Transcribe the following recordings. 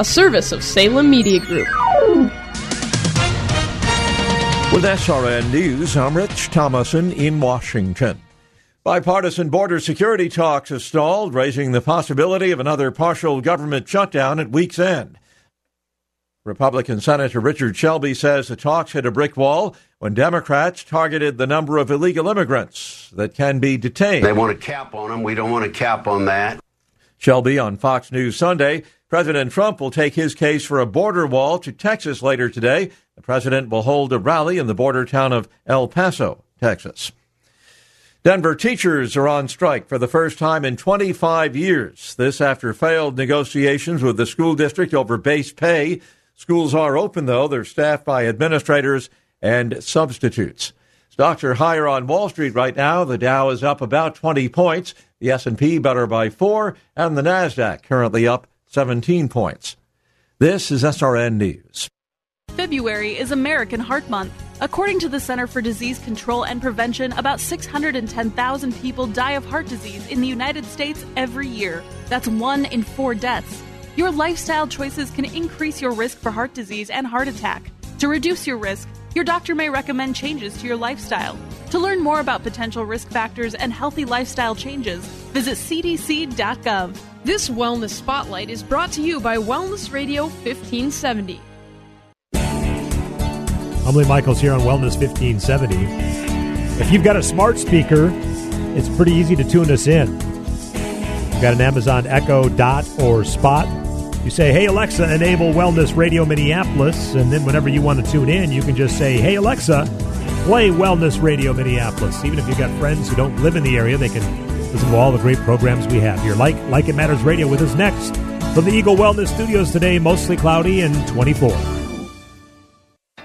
A service of Salem Media Group. With SRN News, I'm Rich Thomason in Washington. Bipartisan border security talks have stalled, raising the possibility of another partial government shutdown at week's end. Republican Senator Richard Shelby says the talks hit a brick wall when Democrats targeted the number of illegal immigrants that can be detained. They want a cap on them. We don't want a cap on that. Shelby on Fox News Sunday. President Trump will take his case for a border wall to Texas later today. The president will hold a rally in the border town of El Paso, Texas. Denver teachers are on strike for the first time in 25 years. This after failed negotiations with the school district over base pay. Schools are open though. They're staffed by administrators and substitutes. Stocks are higher on Wall Street right now. The Dow is up about 20 points. The S&P better by 4 and the Nasdaq currently up 17 points. This is SRN News. February is American Heart Month. According to the Center for Disease Control and Prevention, about 610,000 people die of heart disease in the United States every year. That's one in four deaths. Your lifestyle choices can increase your risk for heart disease and heart attack. To reduce your risk, your doctor may recommend changes to your lifestyle. To learn more about potential risk factors and healthy lifestyle changes, visit cdc.gov. This Wellness Spotlight is brought to you by Wellness Radio 1570. I'm Lee Michaels here on Wellness 1570. If you've got a smart speaker, it's pretty easy to tune us in. You've got an Amazon Echo Dot or Spot. You say, hey, Alexa, enable Wellness Radio Minneapolis. And then whenever you want to tune in, you can just say, hey, Alexa, play Wellness Radio Minneapolis. Even if you've got friends who don't live in the area, they can listen to all the great programs we have here. Like, like It Matters Radio with us next from the Eagle Wellness Studios today, mostly cloudy and 24.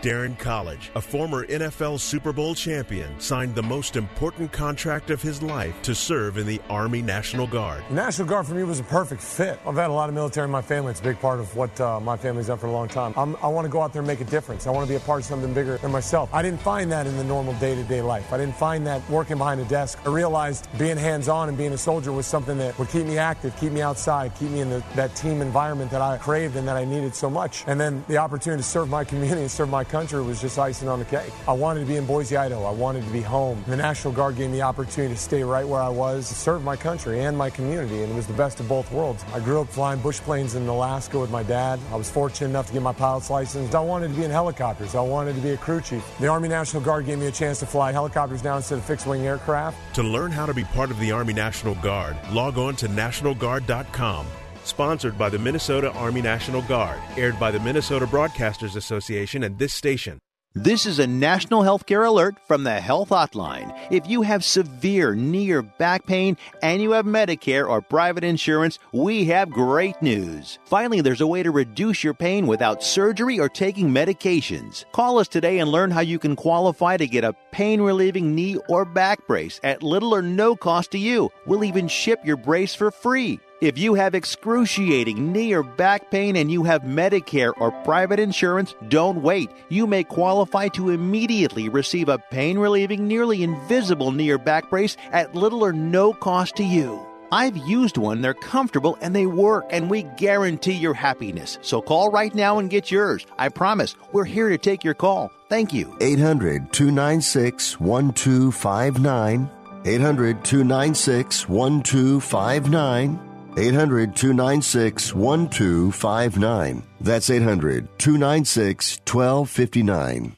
Daryn Colledge, a former NFL Super Bowl champion, signed the most important contract of his life to serve in the Army National Guard. National Guard for me was a perfect fit. I've had a lot of military in my family. It's a big part of what uh, my family's done for a long time. I'm, i want to go out there and make a difference. I want to be a part of something bigger than myself. I didn't find that in the normal day to day life. I didn't find that working behind a desk. I realized being hands on and being a soldier was something that would keep me active, keep me outside, keep me in the, that team environment that I craved and that I needed so much. And then the opportunity to serve my community and serve my country was just icing on the cake. I wanted to be in Boise, Idaho. I wanted to be home. The National Guard gave me the opportunity to stay right where I was, to serve my country and my community, and it was the best of both worlds. I grew up flying bush planes in Alaska with my dad. I was fortunate enough to get my pilot's license. I wanted to be in helicopters. I wanted to be a crew chief. The Army National Guard gave me a chance to fly helicopters now instead of fixed wing aircraft. To learn how to be part of the Army National Guard, log on to nationalguard.com. Sponsored by the Minnesota Army National Guard, aired by the Minnesota Broadcasters Association and this station. This is a national healthcare alert from the Health Hotline. If you have severe knee or back pain and you have Medicare or private insurance, we have great news. Finally, there's a way to reduce your pain without surgery or taking medications. Call us today and learn how you can qualify to get a pain relieving knee or back brace at little or no cost to you. We'll even ship your brace for free. If you have excruciating knee or back pain and you have Medicare or private insurance, don't wait. You may qualify to immediately receive a pain relieving, nearly invisible knee or back brace at little or no cost to you. I've used one, they're comfortable and they work, and we guarantee your happiness. So call right now and get yours. I promise, we're here to take your call. Thank you. 800 296 1259. 800 296 1259. 800 296 1259. That's 800 296 1259.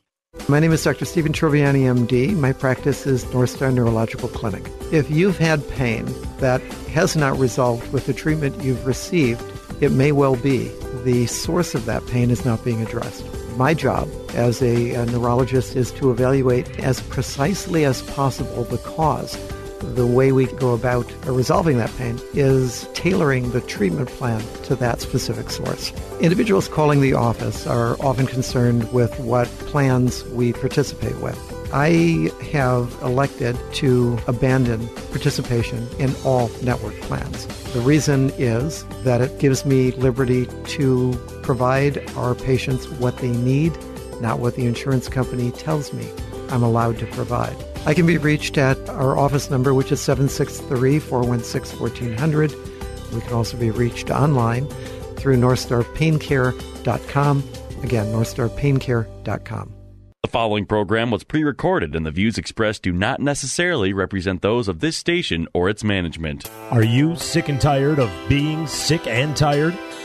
My name is Dr. Stephen Troviani, MD. My practice is North Star Neurological Clinic. If you've had pain that has not resolved with the treatment you've received, it may well be the source of that pain is not being addressed. My job as a, a neurologist is to evaluate as precisely as possible the cause The way we go about resolving that pain is tailoring the treatment plan to that specific source. Individuals calling the office are often concerned with what plans we participate with. I have elected to abandon participation in all network plans. The reason is that it gives me liberty to provide our patients what they need, not what the insurance company tells me I'm allowed to provide. I can be reached at our office number, which is 763 416 1400. We can also be reached online through NorthstarPainCare.com. Again, NorthstarPainCare.com. The following program was pre recorded, and the views expressed do not necessarily represent those of this station or its management. Are you sick and tired of being sick and tired?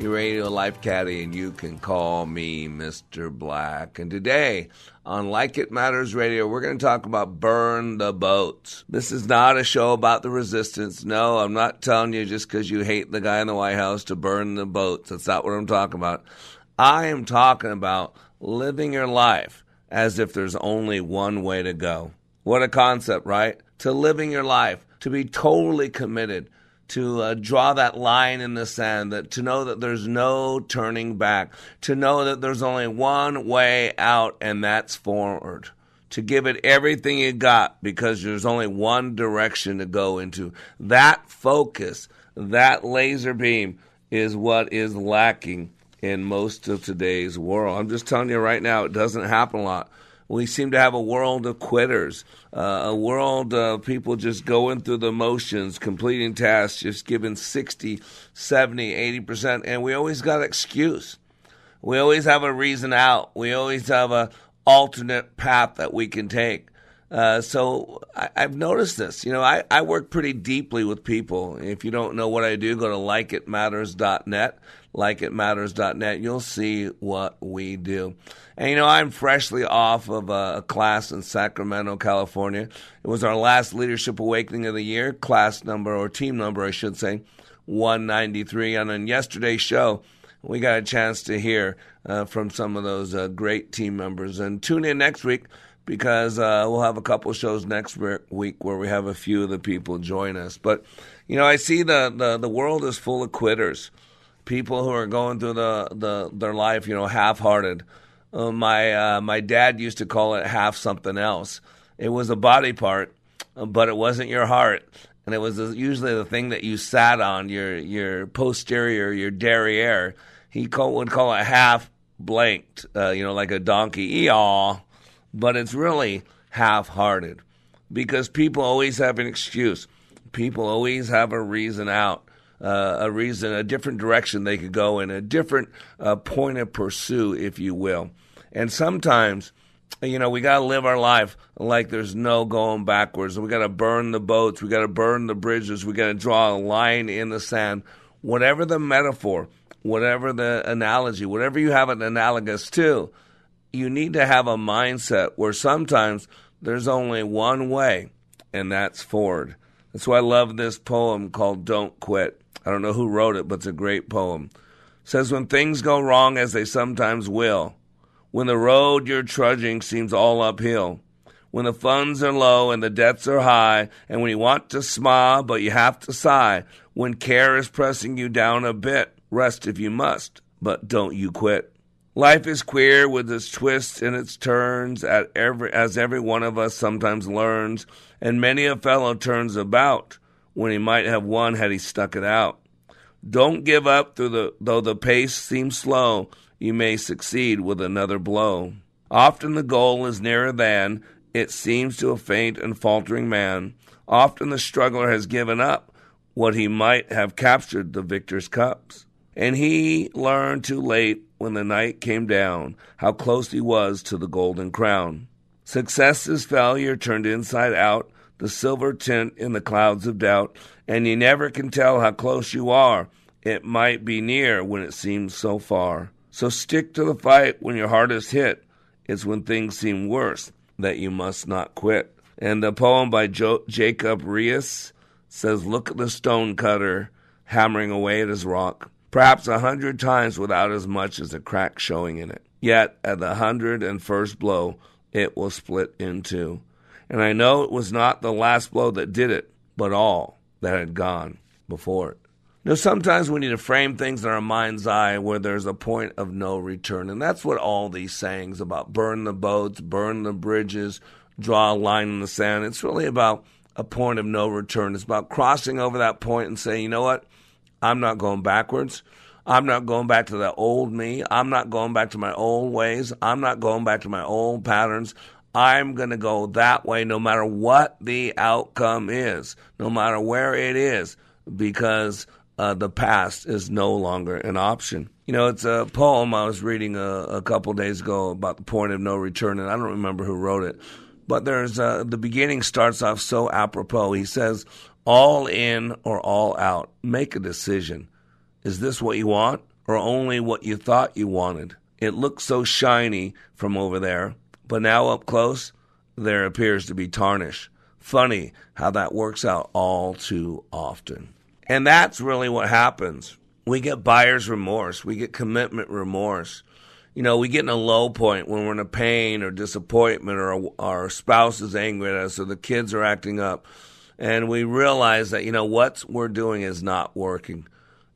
your radio life caddy, and you can call me Mr. Black. And today on Like It Matters Radio, we're going to talk about burn the boats. This is not a show about the resistance. No, I'm not telling you just because you hate the guy in the White House to burn the boats. That's not what I'm talking about. I am talking about living your life as if there's only one way to go. What a concept, right? To living your life, to be totally committed to uh, draw that line in the sand, that to know that there's no turning back, to know that there's only one way out, and that's forward. To give it everything you got because there's only one direction to go into. That focus, that laser beam, is what is lacking in most of today's world. I'm just telling you right now, it doesn't happen a lot. We seem to have a world of quitters, uh, a world of people just going through the motions, completing tasks, just giving 60, 70, 80%. And we always got an excuse. We always have a reason out. We always have a alternate path that we can take. Uh, so I, have noticed this. You know, I, I work pretty deeply with people. If you don't know what I do, go to likeitmatters.net, likeitmatters.net. You'll see what we do. And, you know, I'm freshly off of a, class in Sacramento, California. It was our last Leadership Awakening of the year, class number, or team number, I should say, 193. And on yesterday's show, we got a chance to hear uh, from some of those uh, great team members. And tune in next week because uh, we'll have a couple shows next week where we have a few of the people join us. But you know, I see the the, the world is full of quitters, people who are going through the, the their life, you know, half-hearted. Uh, my uh, my dad used to call it half something else. It was a body part, but it wasn't your heart, and it was usually the thing that you sat on your your posterior, your derriere. He call, would call it half blanked, uh, you know, like a donkey. Eeyaw but it's really half hearted because people always have an excuse. People always have a reason out, uh, a reason, a different direction they could go in, a different uh, point of pursuit, if you will. And sometimes, you know, we got to live our life like there's no going backwards. We got to burn the boats, we got to burn the bridges, we got to draw a line in the sand. Whatever the metaphor, whatever the analogy, whatever you have it analogous to, you need to have a mindset where sometimes there's only one way, and that's forward. That's why I love this poem called Don't Quit. I don't know who wrote it, but it's a great poem. It says, When things go wrong, as they sometimes will, when the road you're trudging seems all uphill, when the funds are low and the debts are high, and when you want to smile but you have to sigh, when care is pressing you down a bit, rest if you must, but don't you quit. Life is queer with its twists and its turns, at every, as every one of us sometimes learns, and many a fellow turns about when he might have won had he stuck it out. Don't give up the, though the pace seems slow, you may succeed with another blow. Often the goal is nearer than it seems to a faint and faltering man. Often the struggler has given up what he might have captured the victor's cups. And he learned too late when the night came down how close he was to the golden crown. Success is failure turned inside out, the silver tint in the clouds of doubt, and you never can tell how close you are it might be near when it seems so far. So stick to the fight when your heart is hit. It's when things seem worse that you must not quit. And the poem by jo- Jacob Riis says, Look at the stone cutter hammering away at his rock, perhaps a hundred times without as much as a crack showing in it. Yet at the hundred and first blow, it will split in two. And I know it was not the last blow that did it, but all that had gone before it. Now, sometimes we need to frame things in our mind's eye where there's a point of no return. And that's what all these sayings about burn the boats, burn the bridges, draw a line in the sand. It's really about a point of no return. It's about crossing over that point and saying, you know what? I'm not going backwards. I'm not going back to the old me. I'm not going back to my old ways. I'm not going back to my old patterns. I'm going to go that way no matter what the outcome is, no matter where it is, because uh, the past is no longer an option. You know, it's a poem I was reading a, a couple days ago about the point of no return, and I don't remember who wrote it. But there's uh, the beginning starts off so apropos. He says, "All in or all out. Make a decision. Is this what you want, or only what you thought you wanted? It looks so shiny from over there, but now up close, there appears to be tarnish. Funny how that works out all too often." And that's really what happens. We get buyer's remorse, we get commitment remorse. You know, we get in a low point when we're in a pain or disappointment or our, spouse is angry at us or the kids are acting up. And we realize that, you know, what we're doing is not working.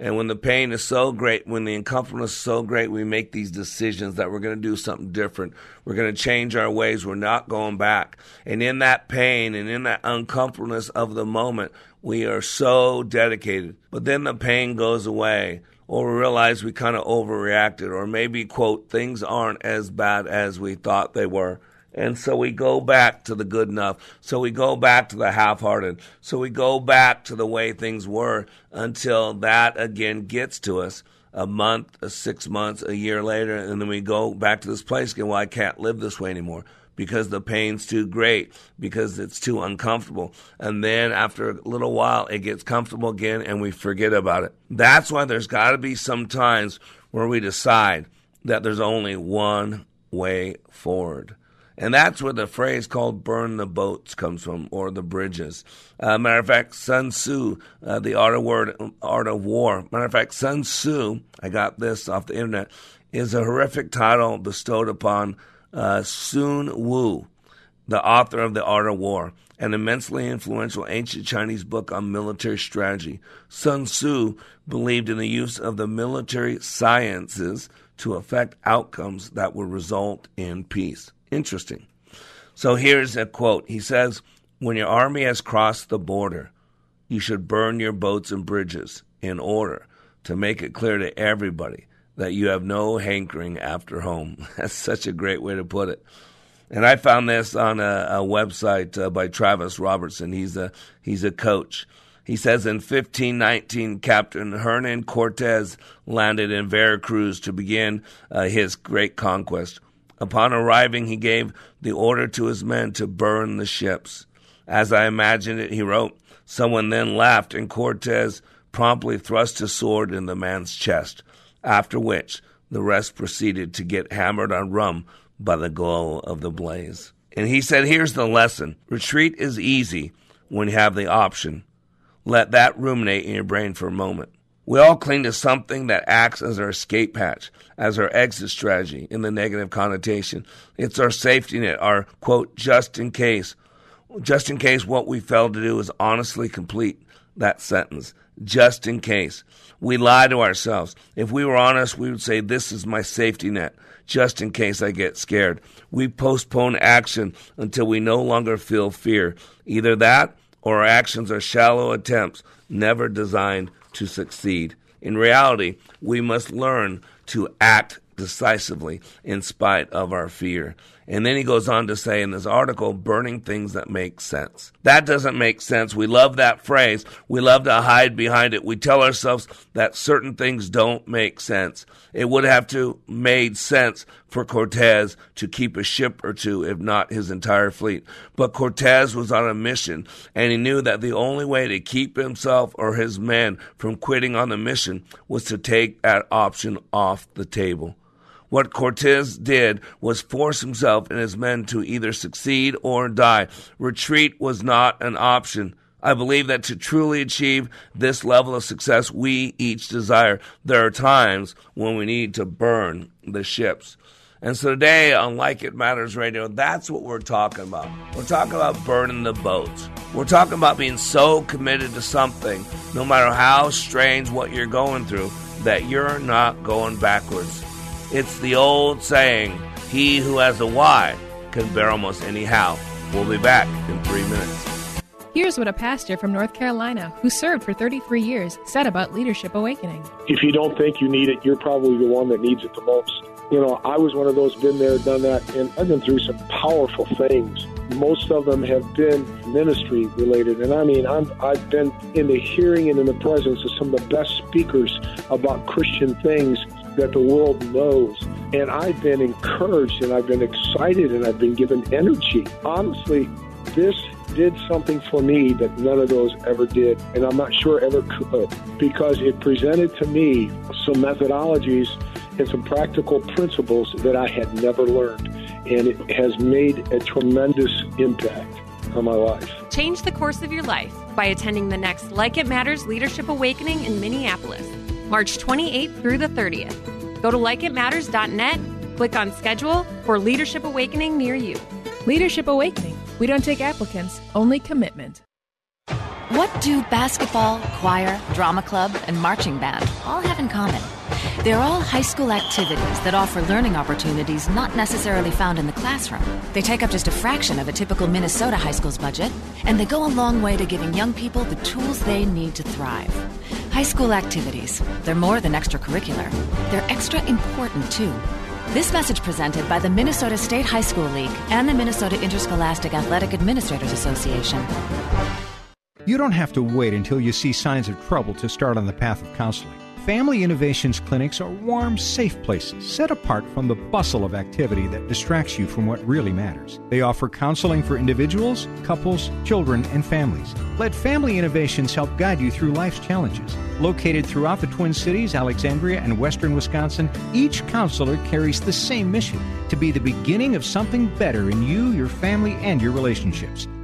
And when the pain is so great, when the uncomfortableness is so great, we make these decisions that we're going to do something different. We're going to change our ways. We're not going back. And in that pain and in that uncomfortableness of the moment, we are so dedicated. But then the pain goes away, or we realize we kind of overreacted, or maybe, quote, things aren't as bad as we thought they were. And so we go back to the good enough. So we go back to the half hearted. So we go back to the way things were until that again gets to us a month, a six months, a year later. And then we go back to this place again. Well, I can't live this way anymore because the pain's too great, because it's too uncomfortable. And then after a little while, it gets comfortable again and we forget about it. That's why there's got to be some times where we decide that there's only one way forward. And that's where the phrase called burn the boats comes from, or the bridges. Uh, matter of fact, Sun Tzu, uh, the art of, word, art of war. Matter of fact, Sun Tzu, I got this off the internet, is a horrific title bestowed upon uh, Sun Wu, the author of The Art of War, an immensely influential ancient Chinese book on military strategy. Sun Tzu believed in the use of the military sciences to affect outcomes that would result in peace. Interesting. So here's a quote. He says, When your army has crossed the border, you should burn your boats and bridges in order to make it clear to everybody that you have no hankering after home. That's such a great way to put it. And I found this on a, a website uh, by Travis Robertson. He's a he's a coach. He says in 1519, Captain Hernan Cortez landed in Veracruz to begin uh, his great conquest. Upon arriving, he gave the order to his men to burn the ships. As I imagined it, he wrote, someone then laughed, and Cortez promptly thrust his sword in the man's chest after which the rest proceeded to get hammered on rum by the glow of the blaze. And he said, Here's the lesson retreat is easy when you have the option. Let that ruminate in your brain for a moment. We all cling to something that acts as our escape hatch, as our exit strategy in the negative connotation. It's our safety net, our quote, just in case. Just in case what we fail to do is honestly complete that sentence. Just in case. We lie to ourselves. If we were honest, we would say, This is my safety net, just in case I get scared. We postpone action until we no longer feel fear. Either that or our actions are shallow attempts, never designed to succeed. In reality, we must learn to act decisively in spite of our fear. And then he goes on to say in this article, burning things that make sense. That doesn't make sense. We love that phrase. We love to hide behind it. We tell ourselves that certain things don't make sense. It would have to made sense for Cortez to keep a ship or two, if not his entire fleet. But Cortez was on a mission, and he knew that the only way to keep himself or his men from quitting on the mission was to take that option off the table. What Cortez did was force himself and his men to either succeed or die. Retreat was not an option. I believe that to truly achieve this level of success we each desire, there are times when we need to burn the ships. And so today on Like It Matters Radio, that's what we're talking about. We're talking about burning the boats. We're talking about being so committed to something, no matter how strange what you're going through, that you're not going backwards. It's the old saying, he who has a why can bear almost any how. We'll be back in three minutes. Here's what a pastor from North Carolina, who served for 33 years, said about Leadership Awakening. If you don't think you need it, you're probably the one that needs it the most. You know, I was one of those, been there, done that, and I've been through some powerful things. Most of them have been ministry related. And I mean, I'm, I've been in the hearing and in the presence of some of the best speakers about Christian things that the world knows. And I've been encouraged and I've been excited and I've been given energy. Honestly, this did something for me that none of those ever did, and I'm not sure ever could, because it presented to me some methodologies and some practical principles that I had never learned. And it has made a tremendous impact on my life. Change the course of your life by attending the next Like It Matters Leadership Awakening in Minneapolis, March 28th through the 30th. Go to likeitmatters.net, click on schedule for Leadership Awakening near you. Leadership Awakening. We don't take applicants, only commitment. What do basketball, choir, drama club, and marching band all have in common? They're all high school activities that offer learning opportunities not necessarily found in the classroom. They take up just a fraction of a typical Minnesota high school's budget, and they go a long way to giving young people the tools they need to thrive. High school activities, they're more than extracurricular, they're extra important too. This message presented by the Minnesota State High School League and the Minnesota Interscholastic Athletic Administrators Association. You don't have to wait until you see signs of trouble to start on the path of counseling. Family Innovations clinics are warm, safe places set apart from the bustle of activity that distracts you from what really matters. They offer counseling for individuals, couples, children, and families. Let Family Innovations help guide you through life's challenges. Located throughout the Twin Cities, Alexandria, and western Wisconsin, each counselor carries the same mission to be the beginning of something better in you, your family, and your relationships.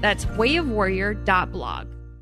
That's wayofwarrior.blog.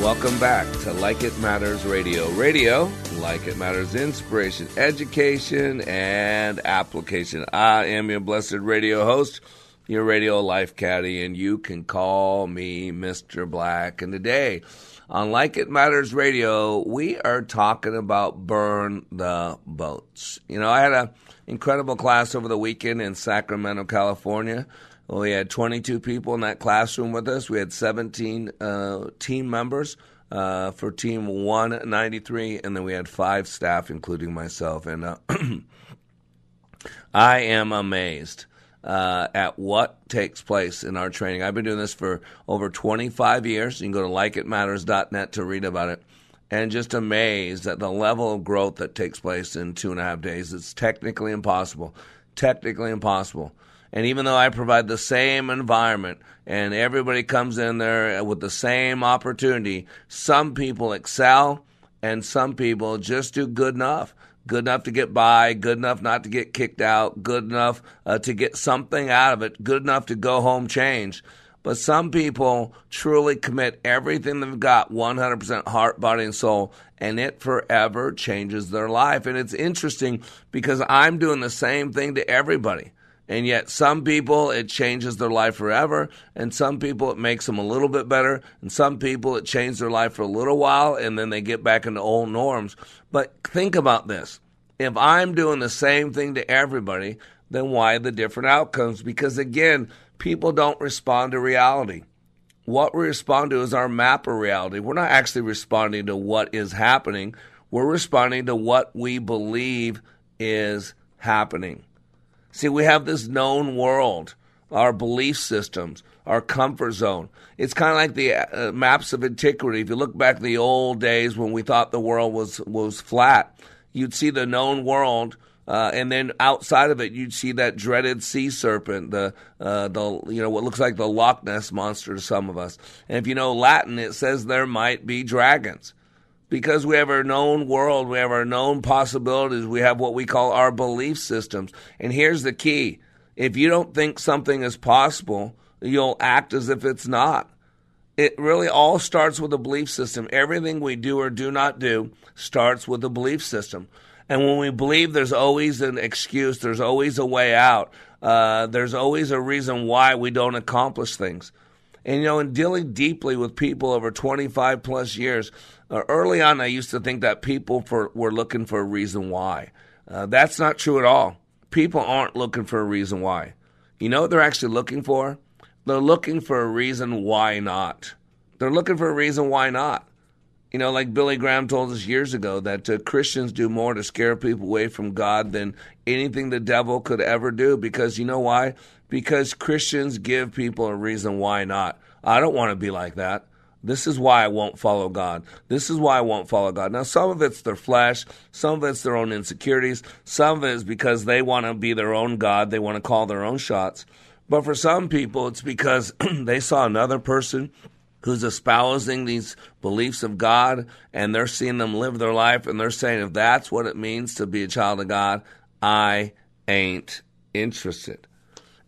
Welcome back to Like It Matters Radio. Radio, like it matters, inspiration, education, and application. I am your blessed radio host, your radio life caddy, and you can call me Mr. Black. And today on Like It Matters Radio, we are talking about burn the boats. You know, I had an incredible class over the weekend in Sacramento, California. We had 22 people in that classroom with us. We had 17 uh, team members uh, for Team 193, and then we had five staff, including myself. And uh, I am amazed uh, at what takes place in our training. I've been doing this for over 25 years. You can go to likeitmatters.net to read about it. And just amazed at the level of growth that takes place in two and a half days. It's technically impossible technically impossible. And even though I provide the same environment and everybody comes in there with the same opportunity, some people excel and some people just do good enough. Good enough to get by, good enough not to get kicked out, good enough uh, to get something out of it, good enough to go home changed. But some people truly commit everything they've got 100% heart, body, and soul, and it forever changes their life. And it's interesting because I'm doing the same thing to everybody. And yet, some people, it changes their life forever. And some people, it makes them a little bit better. And some people, it changes their life for a little while and then they get back into old norms. But think about this if I'm doing the same thing to everybody, then why the different outcomes? Because again, people don't respond to reality. What we respond to is our map of reality. We're not actually responding to what is happening, we're responding to what we believe is happening. See, we have this known world, our belief systems, our comfort zone. It's kind of like the uh, maps of antiquity. If you look back the old days when we thought the world was was flat, you'd see the known world. Uh, and then outside of it, you'd see that dreaded sea serpent, the uh, the you know what looks like the Loch Ness monster to some of us. And if you know Latin, it says there might be dragons because we have our known world, we have our known possibilities, we have what we call our belief systems. And here's the key if you don't think something is possible, you'll act as if it's not. It really all starts with a belief system. Everything we do or do not do starts with a belief system. And when we believe there's always an excuse, there's always a way out, uh, there's always a reason why we don't accomplish things. And you know, in dealing deeply with people over 25 plus years, early on I used to think that people for, were looking for a reason why. Uh, that's not true at all. People aren't looking for a reason why. You know what they're actually looking for? They're looking for a reason why not. They're looking for a reason why not. You know, like Billy Graham told us years ago that uh, Christians do more to scare people away from God than anything the devil could ever do. Because you know why? Because Christians give people a reason why not. I don't want to be like that. This is why I won't follow God. This is why I won't follow God. Now, some of it's their flesh, some of it's their own insecurities, some of it is because they want to be their own God, they want to call their own shots. But for some people, it's because they saw another person who's espousing these beliefs of God and they're seeing them live their life and they're saying, if that's what it means to be a child of God, I ain't interested.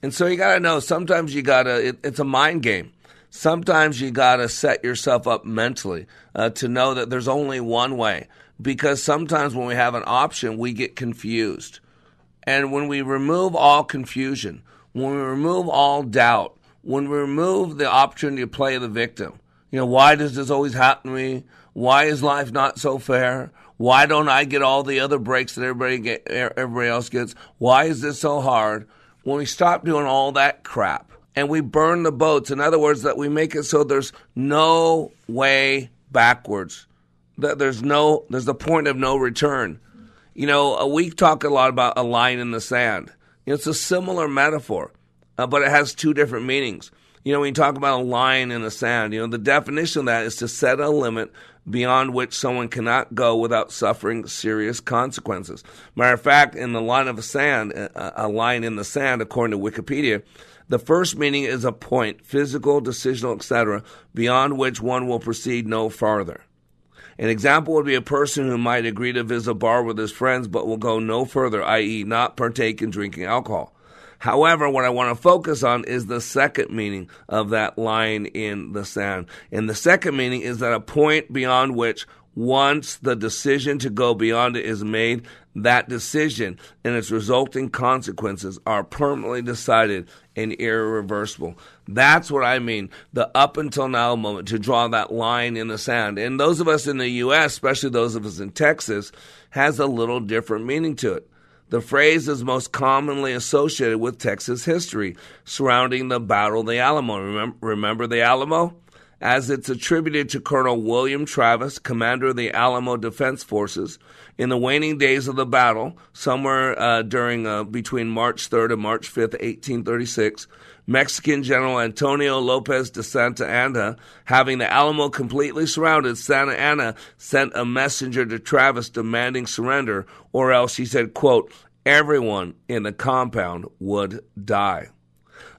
And so you got to know sometimes you got to, it, it's a mind game. Sometimes you got to set yourself up mentally uh, to know that there's only one way. Because sometimes when we have an option, we get confused. And when we remove all confusion, when we remove all doubt, when we remove the opportunity to play the victim, you know, why does this always happen to me? Why is life not so fair? Why don't I get all the other breaks that everybody get, everybody else gets? Why is this so hard? When we stop doing all that crap and we burn the boats, in other words, that we make it so there's no way backwards, that there's no, there's the point of no return. You know, we talk a lot about a line in the sand. It's a similar metaphor, uh, but it has two different meanings. You know, when you talk about a line in the sand, you know, the definition of that is to set a limit beyond which someone cannot go without suffering serious consequences. Matter of fact, in the line of sand, uh, a line in the sand, according to Wikipedia, the first meaning is a point, physical, decisional, etc., beyond which one will proceed no farther. An example would be a person who might agree to visit a bar with his friends but will go no further, i.e., not partake in drinking alcohol. However, what I want to focus on is the second meaning of that line in the sand. And the second meaning is that a point beyond which once the decision to go beyond it is made, that decision and its resulting consequences are permanently decided and irreversible. That's what I mean. The up until now moment to draw that line in the sand. And those of us in the U.S., especially those of us in Texas, has a little different meaning to it. The phrase is most commonly associated with Texas history surrounding the Battle of the Alamo. Remember, remember the Alamo? As it's attributed to Colonel William Travis, commander of the Alamo Defense Forces, in the waning days of the battle, somewhere uh, during uh, between March 3rd and March 5th, 1836, Mexican General Antonio Lopez de Santa Anna, having the Alamo completely surrounded, Santa Anna sent a messenger to Travis demanding surrender, or else, he said, quote, everyone in the compound would die.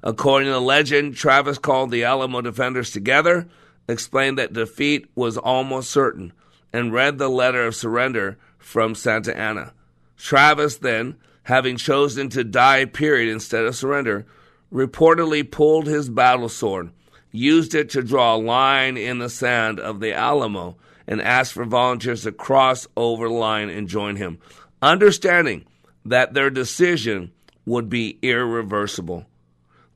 According to legend, Travis called the Alamo defenders together, explained that defeat was almost certain, and read the letter of surrender from Santa Anna. Travis then, having chosen to die period instead of surrender, reportedly pulled his battle sword, used it to draw a line in the sand of the Alamo, and asked for volunteers to cross over the line and join him, understanding that their decision would be irreversible.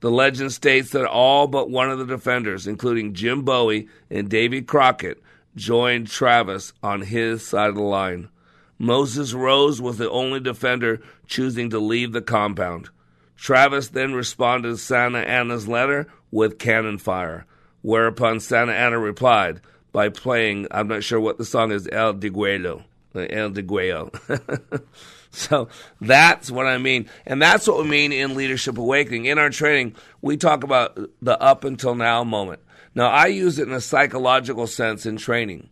The legend states that all but one of the defenders, including Jim Bowie and Davy Crockett, joined Travis on his side of the line. Moses Rose was the only defender choosing to leave the compound. Travis then responded to Santa Anna's letter with cannon fire, whereupon Santa Anna replied by playing, I'm not sure what the song is, El Diguelo. Uh, El Diguello. so that's what I mean. And that's what we mean in Leadership Awakening. In our training, we talk about the up until now moment. Now, I use it in a psychological sense in training.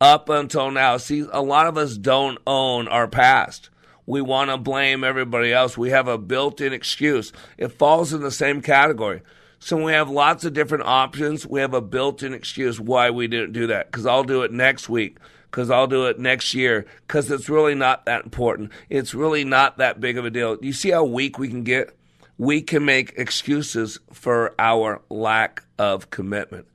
Up until now. See, a lot of us don't own our past. We want to blame everybody else. We have a built in excuse. It falls in the same category. So we have lots of different options. We have a built in excuse why we didn't do that. Because I'll do it next week. Because I'll do it next year. Because it's really not that important. It's really not that big of a deal. You see how weak we can get? We can make excuses for our lack of commitment.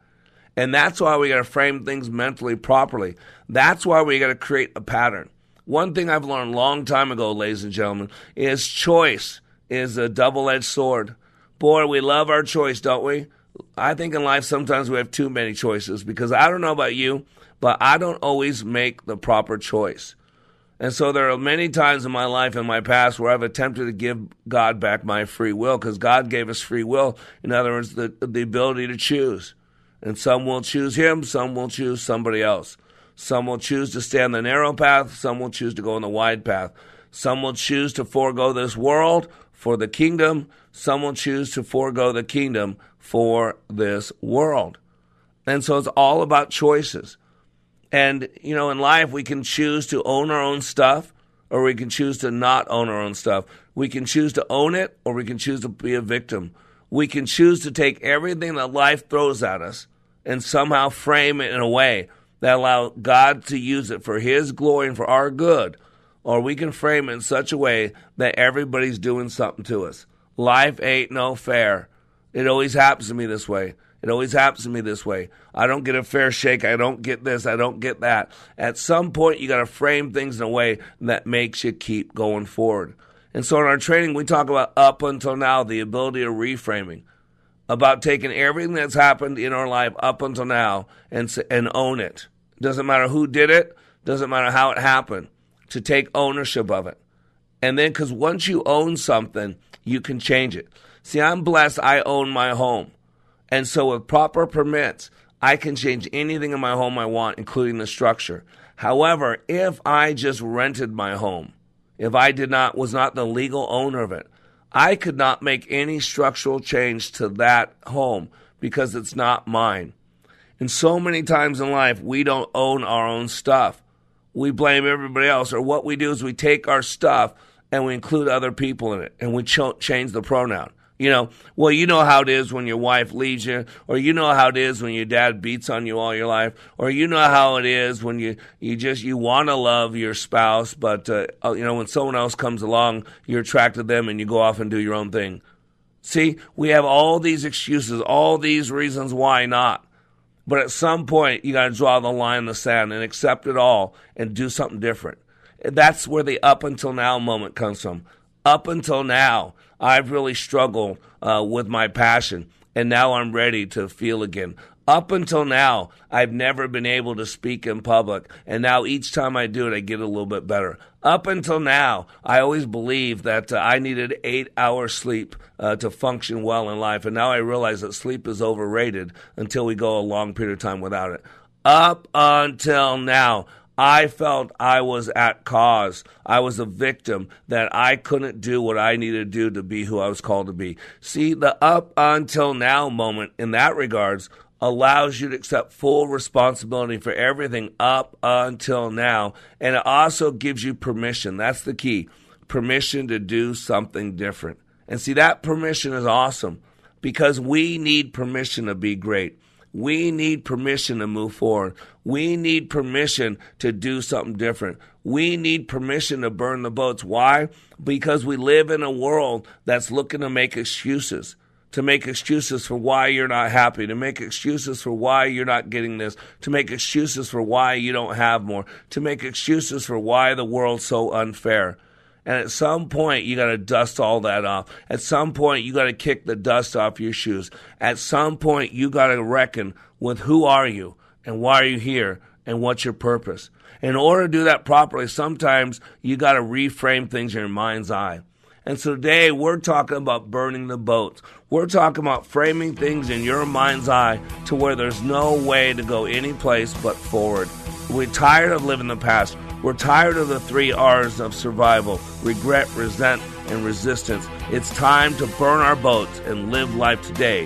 And that's why we got to frame things mentally properly. That's why we got to create a pattern. One thing I've learned a long time ago, ladies and gentlemen, is choice is a double edged sword. Boy, we love our choice, don't we? I think in life sometimes we have too many choices because I don't know about you, but I don't always make the proper choice. And so there are many times in my life in my past where I've attempted to give God back my free will because God gave us free will. In other words, the, the ability to choose. And some will choose Him, some will choose somebody else. Some will choose to stay on the narrow path, some will choose to go on the wide path. Some will choose to forego this world for the kingdom, some will choose to forego the kingdom for this world. And so it's all about choices. And, you know, in life, we can choose to own our own stuff or we can choose to not own our own stuff. We can choose to own it or we can choose to be a victim. We can choose to take everything that life throws at us and somehow frame it in a way that allow God to use it for His glory and for our good, or we can frame it in such a way that everybody's doing something to us. Life ain't no fair. It always happens to me this way. It always happens to me this way. I don't get a fair shake. I don't get this. I don't get that. At some point, you got to frame things in a way that makes you keep going forward. And so in our training, we talk about up until now, the ability of reframing, about taking everything that's happened in our life up until now and, and own it. Doesn't matter who did it, doesn't matter how it happened, to take ownership of it. And then, because once you own something, you can change it. See, I'm blessed, I own my home. And so, with proper permits, I can change anything in my home I want, including the structure. However, if I just rented my home, if I did not was not the legal owner of it, I could not make any structural change to that home because it's not mine. And so many times in life, we don't own our own stuff. We blame everybody else, or what we do is we take our stuff and we include other people in it, and we ch- change the pronoun. You know, well, you know how it is when your wife leaves you, or you know how it is when your dad beats on you all your life, or you know how it is when you you just you want to love your spouse, but uh, you know when someone else comes along, you're attracted to them and you go off and do your own thing. See, we have all these excuses, all these reasons why not. But at some point, you got to draw the line in the sand and accept it all and do something different. That's where the up until now moment comes from. Up until now, I've really struggled uh, with my passion, and now I'm ready to feel again. Up until now, I've never been able to speak in public, and now each time I do it, I get a little bit better. Up until now, I always believed that uh, I needed eight hours sleep uh, to function well in life, and now I realize that sleep is overrated until we go a long period of time without it. Up until now, I felt I was at cause. I was a victim that I couldn't do what I needed to do to be who I was called to be. See, the up until now moment in that regards allows you to accept full responsibility for everything up until now. And it also gives you permission. That's the key. permission to do something different. And see, that permission is awesome because we need permission to be great. We need permission to move forward. We need permission to do something different. We need permission to burn the boats. Why? Because we live in a world that's looking to make excuses to make excuses for why you're not happy, to make excuses for why you're not getting this, to make excuses for why you don't have more, to make excuses for why the world's so unfair. And at some point, you got to dust all that off. At some point, you got to kick the dust off your shoes. At some point, you got to reckon with who are you and why are you here and what's your purpose. In order to do that properly, sometimes you got to reframe things in your mind's eye. And so today we're talking about burning the boats. We're talking about framing things in your mind's eye to where there's no way to go any place but forward. We're tired of living the past. We're tired of the three R's of survival regret, resent, and resistance. It's time to burn our boats and live life today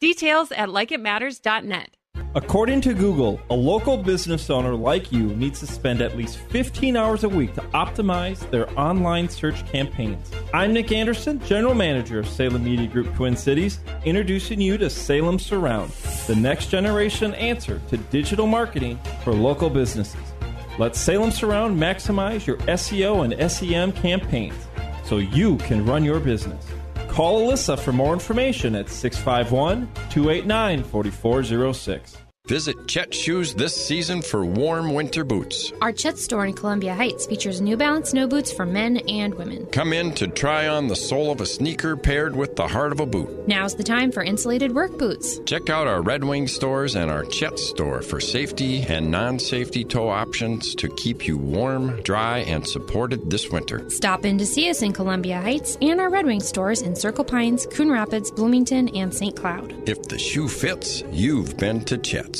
Details at likeitmatters.net. According to Google, a local business owner like you needs to spend at least 15 hours a week to optimize their online search campaigns. I'm Nick Anderson, General Manager of Salem Media Group Twin Cities, introducing you to Salem Surround, the next generation answer to digital marketing for local businesses. Let Salem Surround maximize your SEO and SEM campaigns so you can run your business. Call Alyssa for more information at 651 289 4406. Visit Chet Shoes this season for warm winter boots. Our Chet store in Columbia Heights features New Balance snow boots for men and women. Come in to try on the sole of a sneaker paired with the heart of a boot. Now's the time for insulated work boots. Check out our Red Wing stores and our Chet store for safety and non safety toe options to keep you warm, dry, and supported this winter. Stop in to see us in Columbia Heights and our Red Wing stores in Circle Pines, Coon Rapids, Bloomington, and St. Cloud. If the shoe fits, you've been to Chet's.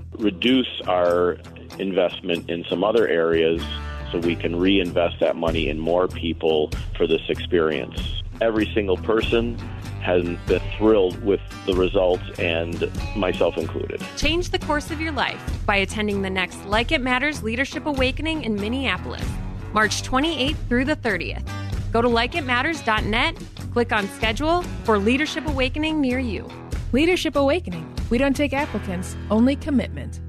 reduce our investment in some other areas so we can reinvest that money in more people for this experience. Every single person has been thrilled with the results, and myself included. Change the course of your life by attending the next Like It Matters Leadership Awakening in Minneapolis, March 28th through the 30th. Go to likeitmatters.net, click on schedule for Leadership Awakening near you. Leadership Awakening. We don't take applicants, only commitment.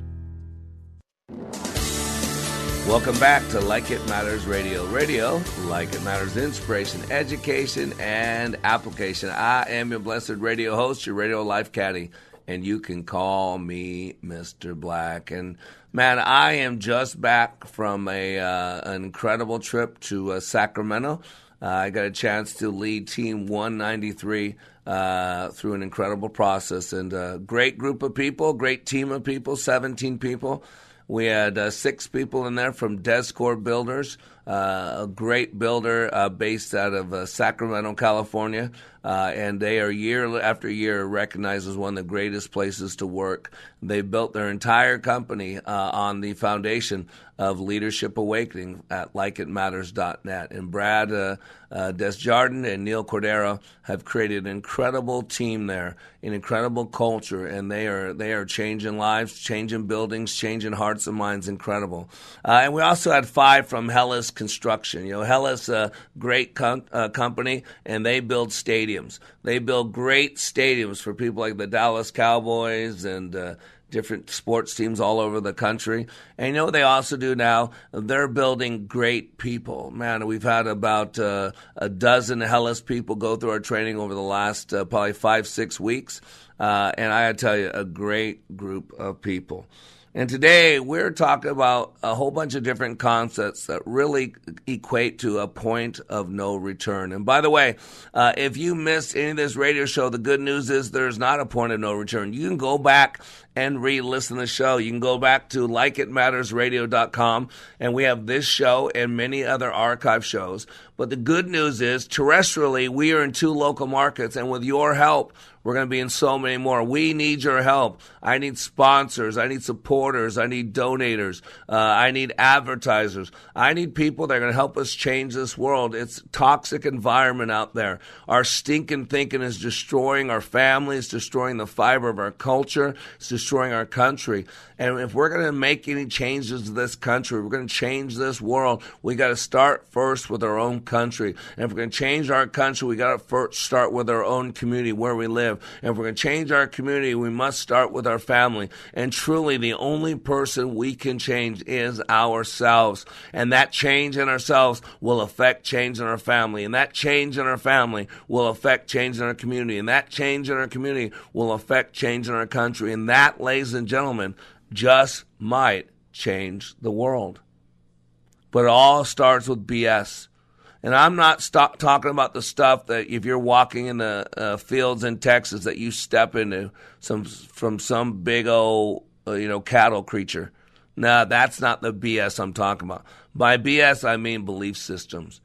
Welcome back to Like It Matters Radio. Radio, like it matters, inspiration, education, and application. I am your blessed radio host, your radio life caddy, and you can call me Mr. Black. And man, I am just back from a uh, an incredible trip to uh, Sacramento. Uh, I got a chance to lead Team 193 uh, through an incredible process and a great group of people, great team of people, 17 people. We had uh, six people in there from Descore Builders, uh, a great builder uh, based out of uh, Sacramento, California. Uh, and they are year after year recognized as one of the greatest places to work. They built their entire company uh, on the foundation of Leadership Awakening at likeitmatters.net. And Brad uh, uh, and Neil Cordero have created an incredible team there, an incredible culture, and they are they are changing lives, changing buildings, changing hearts and minds. Incredible. Uh, and we also had five from Hellas Construction. You know, Hellas, a great com- uh, company, and they build stadiums. They build great stadiums for people like the Dallas Cowboys and uh, different sports teams all over the country. And you know what they also do now? They're building great people. Man, we've had about uh, a dozen Hellas people go through our training over the last uh, probably five, six weeks. Uh, and I tell you, a great group of people. And today we're talking about a whole bunch of different concepts that really equate to a point of no return. And by the way, uh, if you missed any of this radio show, the good news is there's not a point of no return. You can go back and re-listen to the show. You can go back to likeitmattersradio.com and we have this show and many other archive shows. But the good news is terrestrially, we are in two local markets and with your help, we're going to be in so many more. We need your help. I need sponsors. I need supporters. I need donators. Uh, I need advertisers. I need people that are going to help us change this world. It's toxic environment out there. Our stinking thinking is destroying our families, destroying the fiber of our culture. It's destroying our country. And if we're going to make any changes to this country, we're going to change this world, we got to start first with our own country. And if we're going to change our country, we got to first start with our own community where we live. And if we're going to change our community, we must start with our family. And truly, the only person we can change is ourselves. And that change in ourselves will affect change in our family. And that change in our family will affect change in our community. And that change in our community will affect change in our country. And that, ladies and gentlemen, just might change the world. But it all starts with BS. And I'm not stop talking about the stuff that if you're walking in the uh, fields in Texas that you step into some from some big old uh, you know cattle creature. No, that's not the BS I'm talking about. By BS I mean belief systems.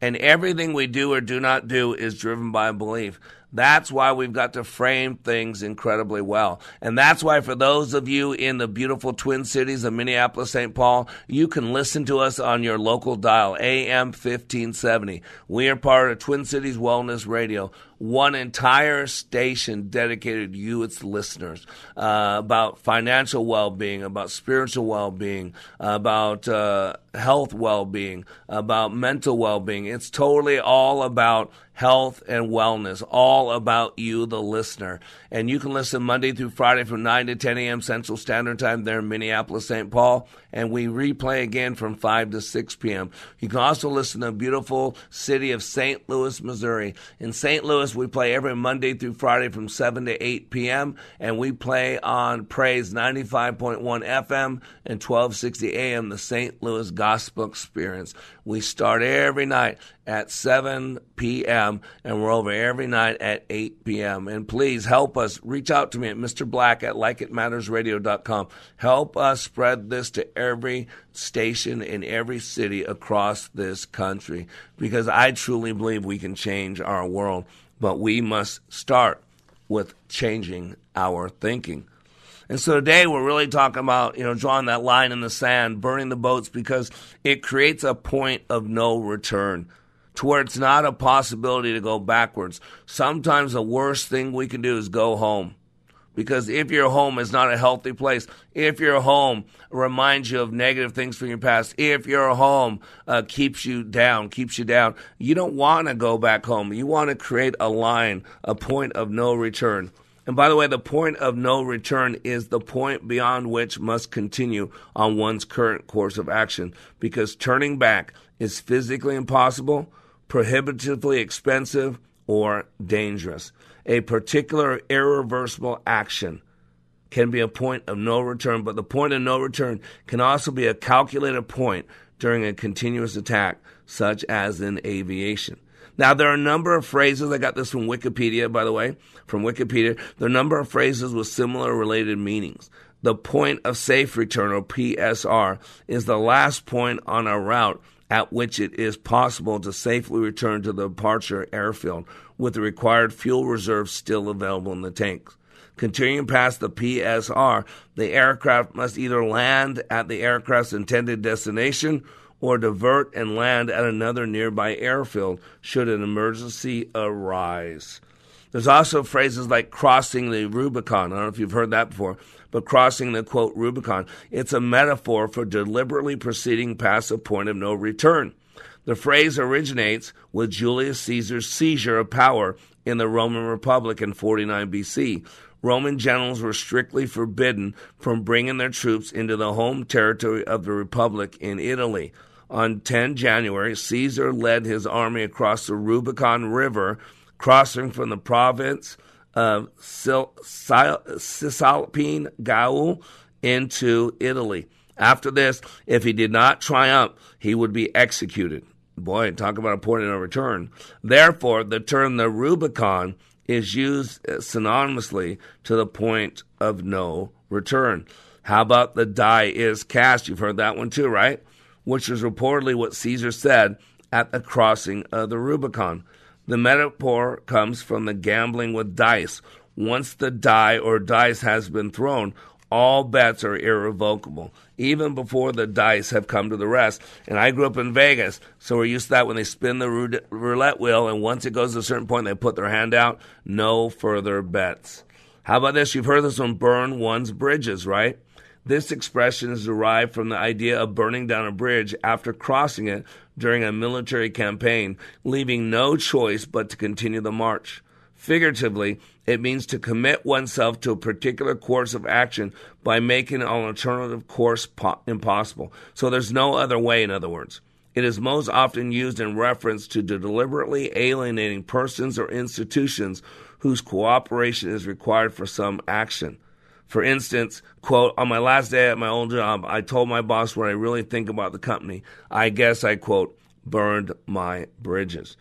And everything we do or do not do is driven by belief. That's why we've got to frame things incredibly well. And that's why, for those of you in the beautiful Twin Cities of Minneapolis, St. Paul, you can listen to us on your local dial, AM 1570. We are part of Twin Cities Wellness Radio one entire station dedicated to you, its listeners, uh, about financial well being, about spiritual well being, about uh, health well being, about mental well being. It's totally all about health and wellness, all about you, the listener. And you can listen Monday through Friday from 9 to 10 a.m. Central Standard Time there in Minneapolis, St. Paul. And we replay again from 5 to 6 p.m. You can also listen to the beautiful city of St. Louis, Missouri. In St. Louis, we play every Monday through Friday from 7 to 8 p.m. And we play on Praise 95.1 FM and 1260 AM, the St. Louis Gospel Experience. We start every night at 7 p.m. and we're over every night at 8 p.m. And please help us. Reach out to me at Mr. Black at likeitmattersradio.com. Help us spread this to every station in every city across this country because I truly believe we can change our world, but we must start with changing our thinking. And so today we're really talking about, you know, drawing that line in the sand, burning the boats because it creates a point of no return to where it's not a possibility to go backwards. Sometimes the worst thing we can do is go home. Because if your home is not a healthy place, if your home reminds you of negative things from your past, if your home uh, keeps you down, keeps you down, you don't want to go back home. You want to create a line, a point of no return. And by the way, the point of no return is the point beyond which must continue on one's current course of action because turning back is physically impossible, prohibitively expensive, or dangerous. A particular irreversible action can be a point of no return, but the point of no return can also be a calculated point during a continuous attack, such as in aviation. Now, there are a number of phrases, I got this from Wikipedia, by the way, from Wikipedia. There are a number of phrases with similar related meanings. The point of safe return, or PSR, is the last point on a route at which it is possible to safely return to the departure airfield with the required fuel reserves still available in the tanks. Continuing past the PSR, the aircraft must either land at the aircraft's intended destination or divert and land at another nearby airfield should an emergency arise. There's also phrases like crossing the Rubicon. I don't know if you've heard that before, but crossing the quote Rubicon. It's a metaphor for deliberately proceeding past a point of no return. The phrase originates with Julius Caesar's seizure of power in the Roman Republic in 49 BC. Roman generals were strictly forbidden from bringing their troops into the home territory of the Republic in Italy. On 10 January, Caesar led his army across the Rubicon River, crossing from the province of Cisalpine Gaul into Italy. After this, if he did not triumph, he would be executed. Boy, talk about a point of no return. Therefore, the term the Rubicon is used synonymously to the point of no return. How about the die is cast? You've heard that one too, right? Which is reportedly what Caesar said at the crossing of the Rubicon. The metaphor comes from the gambling with dice. Once the die or dice has been thrown, all bets are irrevocable, even before the dice have come to the rest. And I grew up in Vegas, so we're used to that when they spin the roulette wheel, and once it goes to a certain point, they put their hand out. No further bets. How about this? You've heard this one burn one's bridges, right? This expression is derived from the idea of burning down a bridge after crossing it during a military campaign, leaving no choice but to continue the march. Figuratively, it means to commit oneself to a particular course of action by making an alternative course po- impossible. So there's no other way, in other words. It is most often used in reference to deliberately alienating persons or institutions whose cooperation is required for some action. For instance, quote, on my last day at my old job, I told my boss what I really think about the company. I guess I, quote, burned my bridges.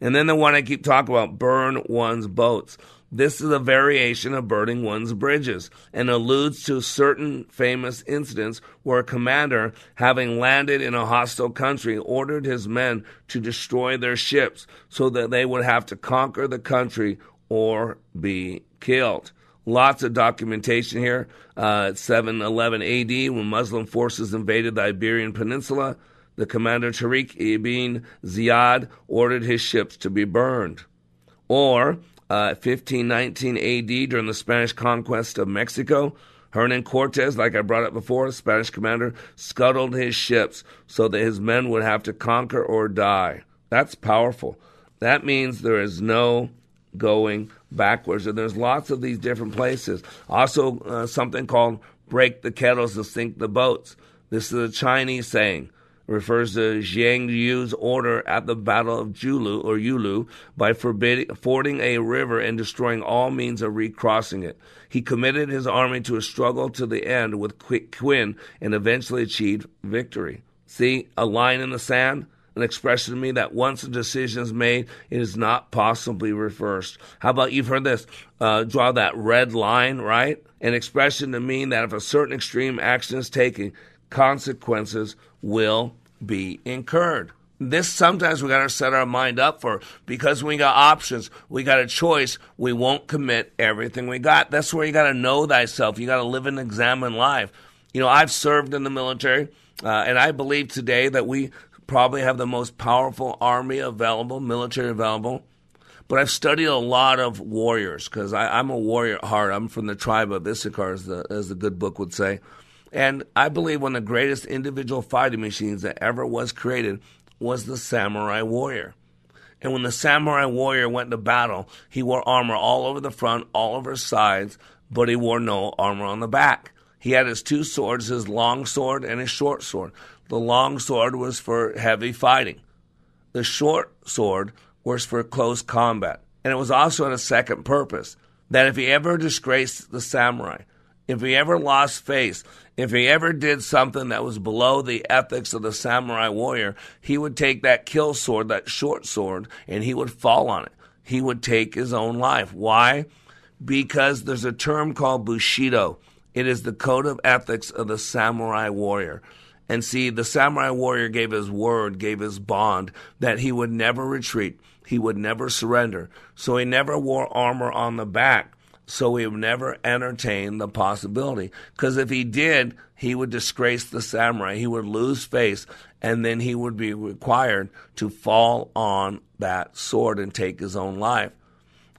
And then the one I keep talking about, burn one's boats. This is a variation of burning one's bridges and alludes to certain famous incidents where a commander, having landed in a hostile country, ordered his men to destroy their ships so that they would have to conquer the country or be killed. Lots of documentation here. Uh, 711 AD, when Muslim forces invaded the Iberian Peninsula, the commander Tariq ibn Ziyad ordered his ships to be burned. Or uh, 1519 AD, during the Spanish conquest of Mexico, Hernan Cortez, like I brought up before, a Spanish commander, scuttled his ships so that his men would have to conquer or die. That's powerful. That means there is no going backwards. And there's lots of these different places. Also, uh, something called break the kettles to sink the boats. This is a Chinese saying refers to Zhang Yu's order at the Battle of Julu or Yulu by forbidding, fording a river and destroying all means of recrossing it. He committed his army to a struggle to the end with Quinn and eventually achieved victory. See, a line in the sand? An expression to me that once a decision is made, it is not possibly reversed. How about you've heard this? Uh, draw that red line, right? An expression to mean that if a certain extreme action is taken, consequences will be incurred. This sometimes we got to set our mind up for because we got options, we got a choice, we won't commit everything we got. That's where you got to know thyself. You got to live and examine life. You know, I've served in the military, uh, and I believe today that we probably have the most powerful army available, military available. But I've studied a lot of warriors because I'm a warrior at heart. I'm from the tribe of Issachar, as the, as the good book would say. And I believe one of the greatest individual fighting machines that ever was created was the samurai warrior. And when the samurai warrior went to battle, he wore armor all over the front, all over his sides, but he wore no armor on the back. He had his two swords, his long sword and his short sword. The long sword was for heavy fighting. The short sword was for close combat. And it was also in a second purpose that if he ever disgraced the samurai, if he ever lost face, if he ever did something that was below the ethics of the samurai warrior, he would take that kill sword, that short sword, and he would fall on it. He would take his own life. Why? Because there's a term called bushido. It is the code of ethics of the samurai warrior. And see, the samurai warrior gave his word, gave his bond that he would never retreat, he would never surrender. So he never wore armor on the back. So he would never entertain the possibility. Because if he did, he would disgrace the samurai. He would lose face, and then he would be required to fall on that sword and take his own life.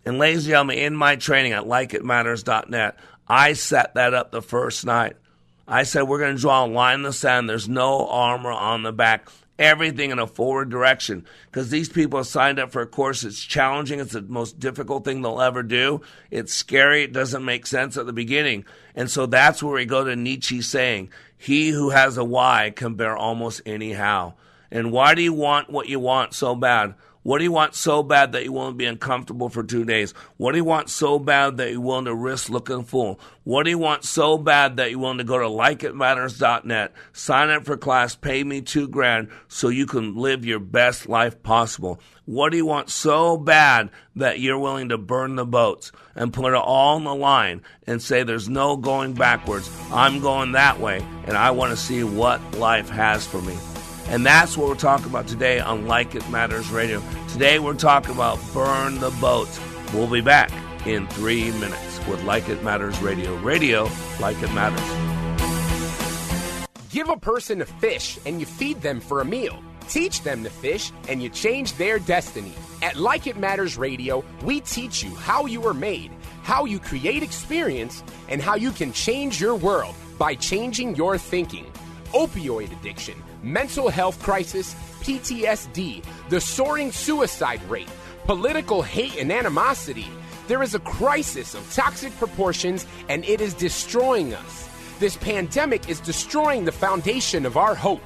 And ladies and gentlemen, in my training at likeitmatters.net, I set that up the first night. I said, we're going to draw a line in the sand. There's no armor on the back. Everything in a forward direction. Because these people have signed up for a course. It's challenging. It's the most difficult thing they'll ever do. It's scary. It doesn't make sense at the beginning. And so that's where we go to Nietzsche saying, He who has a why can bear almost any how. And why do you want what you want so bad? What do you want so bad that you won't be uncomfortable for two days? What do you want so bad that you're willing to risk looking fool? What do you want so bad that you're willing to go to likeitmatters.net, sign up for class, pay me two grand so you can live your best life possible? What do you want so bad that you're willing to burn the boats and put it all on the line and say there's no going backwards? I'm going that way and I want to see what life has for me. And that's what we're talking about today on Like It Matters Radio. Today we're talking about burn the boats. We'll be back in three minutes with Like It Matters Radio. Radio, like it matters. Give a person a fish and you feed them for a meal. Teach them to fish and you change their destiny. At Like It Matters Radio, we teach you how you are made, how you create experience, and how you can change your world by changing your thinking. Opioid addiction mental health crisis, PTSD, the soaring suicide rate, political hate and animosity. There is a crisis of toxic proportions and it is destroying us. This pandemic is destroying the foundation of our hope.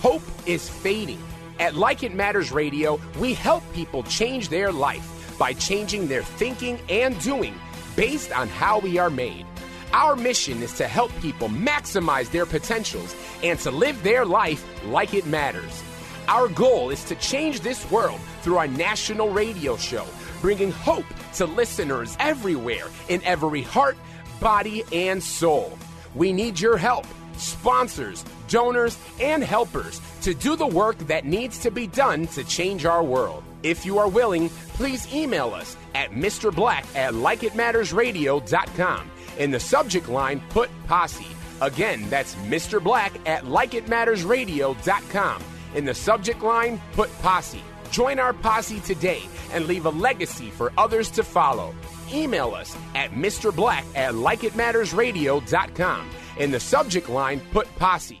Hope is fading. At Like It Matters Radio, we help people change their life by changing their thinking and doing based on how we are made. Our mission is to help people maximize their potentials and to live their life like it matters. Our goal is to change this world through our national radio show, bringing hope to listeners everywhere in every heart, body, and soul. We need your help, sponsors, donors, and helpers to do the work that needs to be done to change our world. If you are willing, please email us at Mr. Black at likeitmattersradio.com. In the subject line, put posse. Again, that's Mr. Black at likeitmattersradio.com. In the subject line, put posse. Join our posse today and leave a legacy for others to follow. Email us at Mr. Black at likeitmattersradio.com. In the subject line, put posse.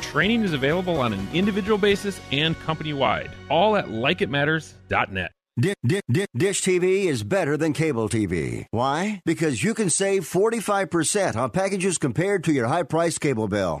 Training is available on an individual basis and company wide, all at likeitmatters.net. Di- di- di- Dish TV is better than cable TV. Why? Because you can save 45% on packages compared to your high priced cable bill.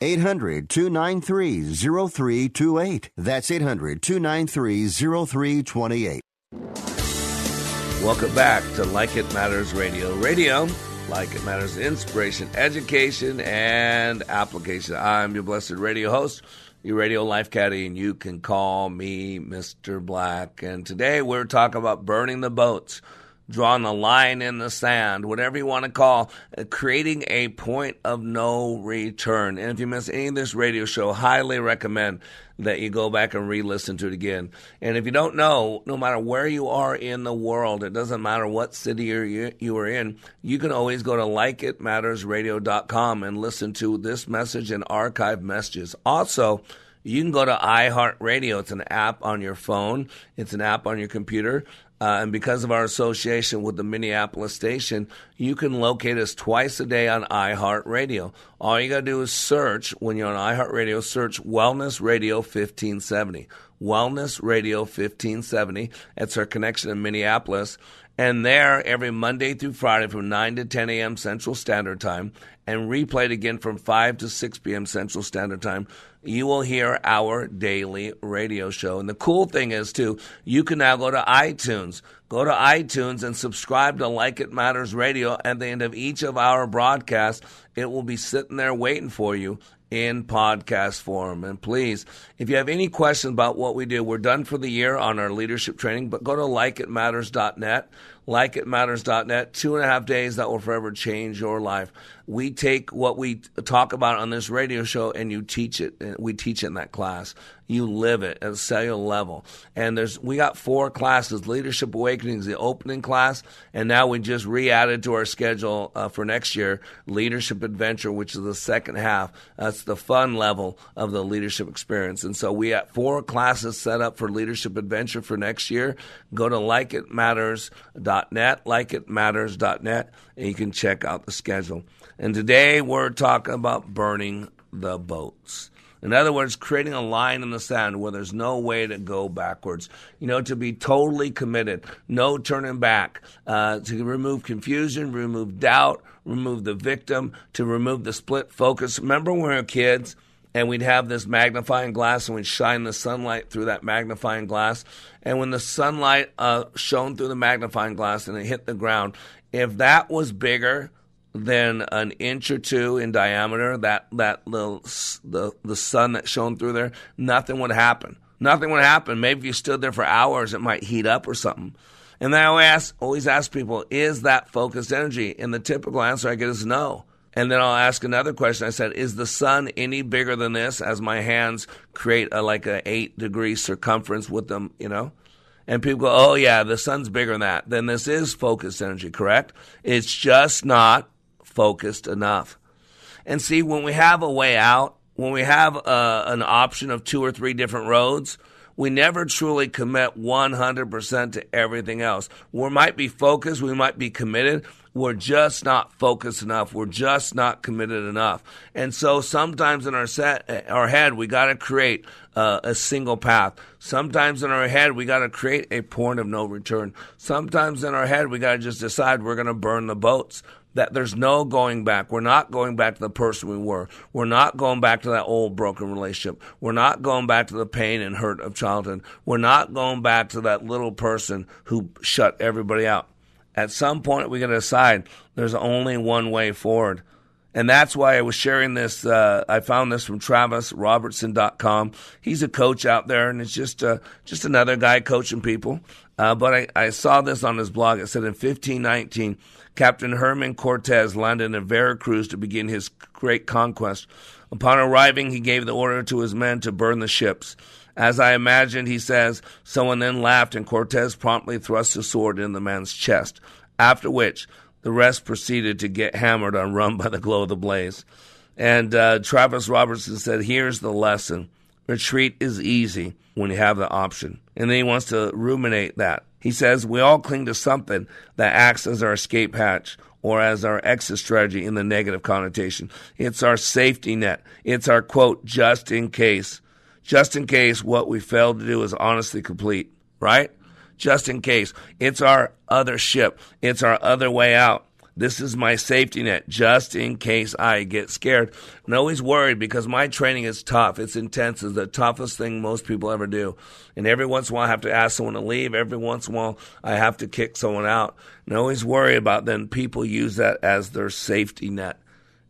800 293 0328. That's 800 293 0328. Welcome back to Like It Matters Radio. Radio, like it matters, inspiration, education, and application. I'm your blessed radio host, your radio life caddy, and you can call me Mr. Black. And today we're talking about burning the boats. Drawing a line in the sand, whatever you want to call, uh, creating a point of no return. And if you miss any of this radio show, highly recommend that you go back and re-listen to it again. And if you don't know, no matter where you are in the world, it doesn't matter what city you you are in, you can always go to likeitmattersradio.com and listen to this message and archive messages. Also, you can go to iHeartRadio. It's an app on your phone. It's an app on your computer. Uh, and because of our association with the Minneapolis station, you can locate us twice a day on iHeartRadio. All you got to do is search, when you're on iHeartRadio, search Wellness Radio 1570. Wellness Radio 1570. It's our connection in Minneapolis. And there, every Monday through Friday from 9 to 10 a.m. Central Standard Time, and replayed again from 5 to 6 p.m. Central Standard Time, you will hear our daily radio show. And the cool thing is, too, you can now go to iTunes. Go to iTunes and subscribe to Like It Matters Radio. At the end of each of our broadcasts, it will be sitting there waiting for you in podcast form. And please, if you have any questions about what we do, we're done for the year on our leadership training, but go to likeitmatters.net likeitmatters.net. Two and a half days that will forever change your life. We take what we talk about on this radio show and you teach it. We teach it in that class. You live it at a cellular level. And there's we got four classes. Leadership Awakening is the opening class, and now we just re-added to our schedule uh, for next year Leadership Adventure, which is the second half. That's the fun level of the leadership experience. And so we have four classes set up for Leadership Adventure for next year. Go to likeitmatters.net, likeitmatters.net, and you can check out the schedule. And today we're talking about burning the boats. In other words, creating a line in the sand where there's no way to go backwards. You know, to be totally committed, no turning back, uh, to remove confusion, remove doubt, remove the victim, to remove the split focus. Remember when we were kids? And we'd have this magnifying glass and we'd shine the sunlight through that magnifying glass. And when the sunlight uh, shone through the magnifying glass and it hit the ground, if that was bigger than an inch or two in diameter, that that little the the sun that shone through there, nothing would happen. Nothing would happen. Maybe if you stood there for hours, it might heat up or something. And I always ask, always ask people, is that focused energy? And the typical answer I get is no. And then I'll ask another question. I said, is the sun any bigger than this? As my hands create a, like a eight degree circumference with them, you know. And people go, oh yeah, the sun's bigger than that. Then this is focused energy, correct? It's just not focused enough. And see, when we have a way out, when we have uh, an option of two or three different roads, we never truly commit 100% to everything else. We might be focused, we might be committed, we're just not focused enough. We're just not committed enough. And so sometimes in our set, our head, we got to create uh, a single path. Sometimes in our head, we got to create a point of no return. Sometimes in our head, we got to just decide we're going to burn the boats that there's no going back. We're not going back to the person we were. We're not going back to that old broken relationship. We're not going back to the pain and hurt of childhood. We're not going back to that little person who shut everybody out. At some point, we got to decide there's only one way forward. And that's why I was sharing this. Uh, I found this from TravisRobertson.com. He's a coach out there, and it's just uh, just another guy coaching people. Uh, but I, I saw this on his blog. It said in 1519, Captain Herman Cortez landed in Veracruz to begin his great conquest. Upon arriving, he gave the order to his men to burn the ships. As I imagined, he says, someone then laughed, and Cortez promptly thrust a sword in the man's chest, after which the rest proceeded to get hammered on rum by the glow of the blaze. And uh, Travis Robertson said, Here's the lesson retreat is easy when you have the option. And then he wants to ruminate that. He says we all cling to something that acts as our escape hatch or as our exit strategy in the negative connotation. It's our safety net. It's our quote, just in case. Just in case what we failed to do is honestly complete, right? Just in case. It's our other ship. It's our other way out. This is my safety net just in case I get scared. I'm always worried because my training is tough. It's intense. It's the toughest thing most people ever do. And every once in a while I have to ask someone to leave. Every once in a while I have to kick someone out. And always worry about then people use that as their safety net.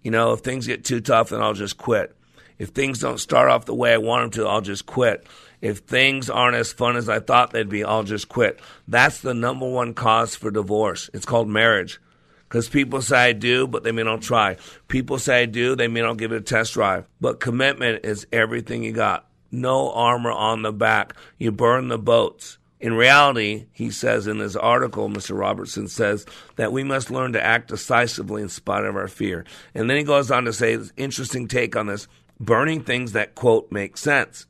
You know, if things get too tough, then I'll just quit. If things don't start off the way I want them to, I'll just quit. If things aren't as fun as I thought they'd be, I'll just quit. That's the number one cause for divorce. It's called marriage. Because people say I do, but they may not try. People say I do, they may not give it a test drive. But commitment is everything you got. No armor on the back. You burn the boats. In reality, he says in his article, Mr. Robertson says that we must learn to act decisively in spite of our fear. And then he goes on to say, this interesting take on this, burning things that, quote, make sense.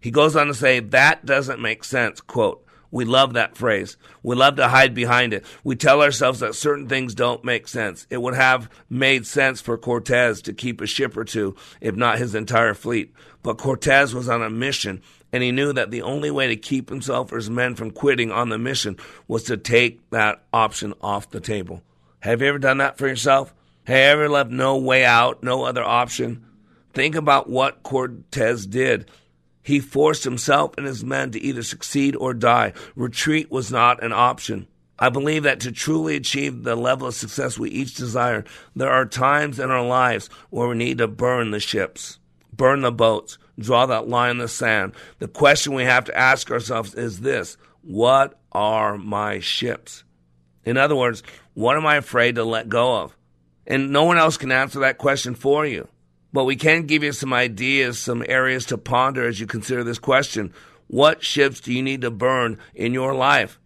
He goes on to say, that doesn't make sense, quote. We love that phrase. We love to hide behind it. We tell ourselves that certain things don't make sense. It would have made sense for Cortez to keep a ship or two, if not his entire fleet. But Cortez was on a mission, and he knew that the only way to keep himself or his men from quitting on the mission was to take that option off the table. Have you ever done that for yourself? Have you ever left no way out, no other option? Think about what Cortez did. He forced himself and his men to either succeed or die. Retreat was not an option. I believe that to truly achieve the level of success we each desire, there are times in our lives where we need to burn the ships, burn the boats, draw that line in the sand. The question we have to ask ourselves is this What are my ships? In other words, what am I afraid to let go of? And no one else can answer that question for you. But we can give you some ideas, some areas to ponder as you consider this question. What ships do you need to burn in your life?